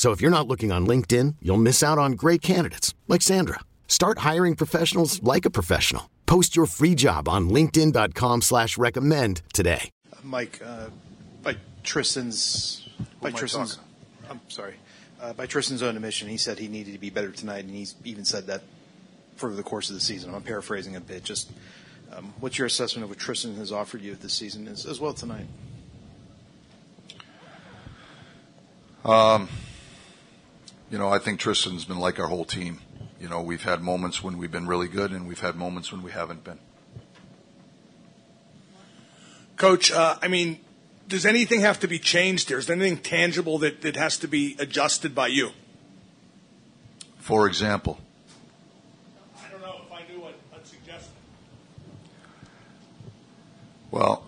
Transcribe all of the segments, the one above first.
So if you're not looking on LinkedIn, you'll miss out on great candidates like Sandra. Start hiring professionals like a professional. Post your free job on LinkedIn.com slash recommend today. Mike, uh, by Tristan's by Tristan's talking? I'm sorry. Uh, by Tristan's own admission, he said he needed to be better tonight, and he's even said that for the course of the season. I'm paraphrasing a bit. Just um, what's your assessment of what Tristan has offered you this season as, as well tonight? You know, I think Tristan's been like our whole team. You know, we've had moments when we've been really good, and we've had moments when we haven't been. Coach, uh, I mean, does anything have to be changed here? Is there anything tangible that, that has to be adjusted by you? For example, I don't know if I knew what I'd suggest. well,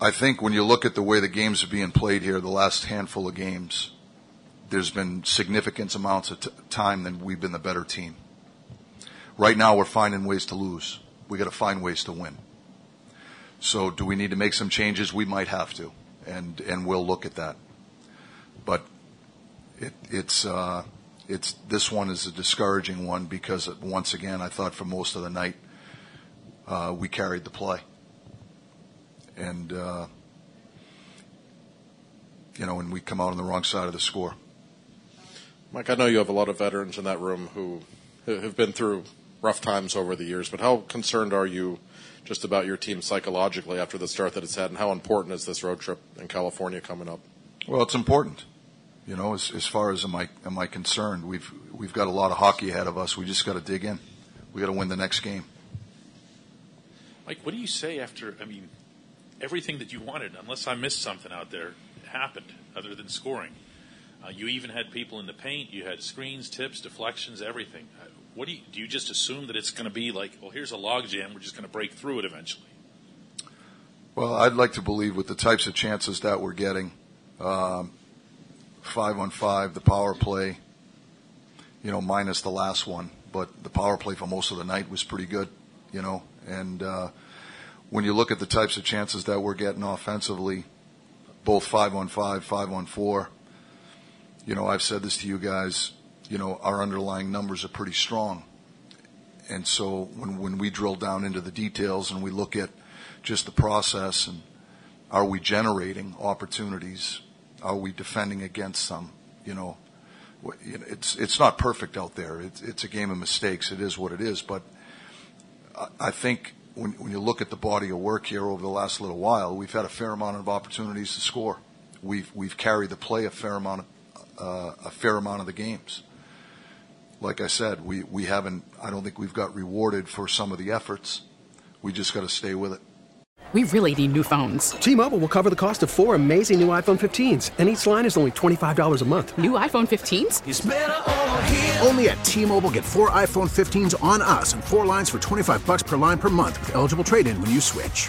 I think when you look at the way the games are being played here, the last handful of games, there's been significant amounts of t- time that we've been the better team. Right now, we're finding ways to lose. We got to find ways to win. So, do we need to make some changes? We might have to, and and we'll look at that. But it, it's uh, it's this one is a discouraging one because once again, I thought for most of the night uh, we carried the play, and uh, you know, and we come out on the wrong side of the score. Mike, I know you have a lot of veterans in that room who have been through rough times over the years, but how concerned are you just about your team psychologically after the start that it's had, and how important is this road trip in California coming up? Well, it's important. You know, as, as far as am I am I concerned, we've we've got a lot of hockey ahead of us. We just got to dig in. We got to win the next game. Mike, what do you say after? I mean, everything that you wanted, unless I missed something out there, happened other than scoring. Uh, you even had people in the paint. You had screens, tips, deflections, everything. Uh, what do you do? You just assume that it's going to be like, well, here's a logjam. We're just going to break through it eventually. Well, I'd like to believe with the types of chances that we're getting, um, five on five, the power play, you know, minus the last one, but the power play for most of the night was pretty good, you know, and uh, when you look at the types of chances that we're getting offensively, both five on five, five on four, you know, I've said this to you guys, you know, our underlying numbers are pretty strong. And so when, when we drill down into the details and we look at just the process and are we generating opportunities? Are we defending against them? You know, it's, it's not perfect out there. It's, it's a game of mistakes. It is what it is. But I- I think when, when you look at the body of work here over the last little while, we've had a fair amount of opportunities to score. We've, we've carried the play a fair amount uh, a fair amount of the games. Like I said, we, we haven't, I don't think we've got rewarded for some of the efforts. We just got to stay with it. We really need new phones. T-Mobile will cover the cost of four amazing new iPhone 15s, and each line is only $25 a month. New iPhone 15s? Only at T-Mobile get four iPhone 15s on us and four lines for 25 bucks per line per month with eligible trade-in when you switch.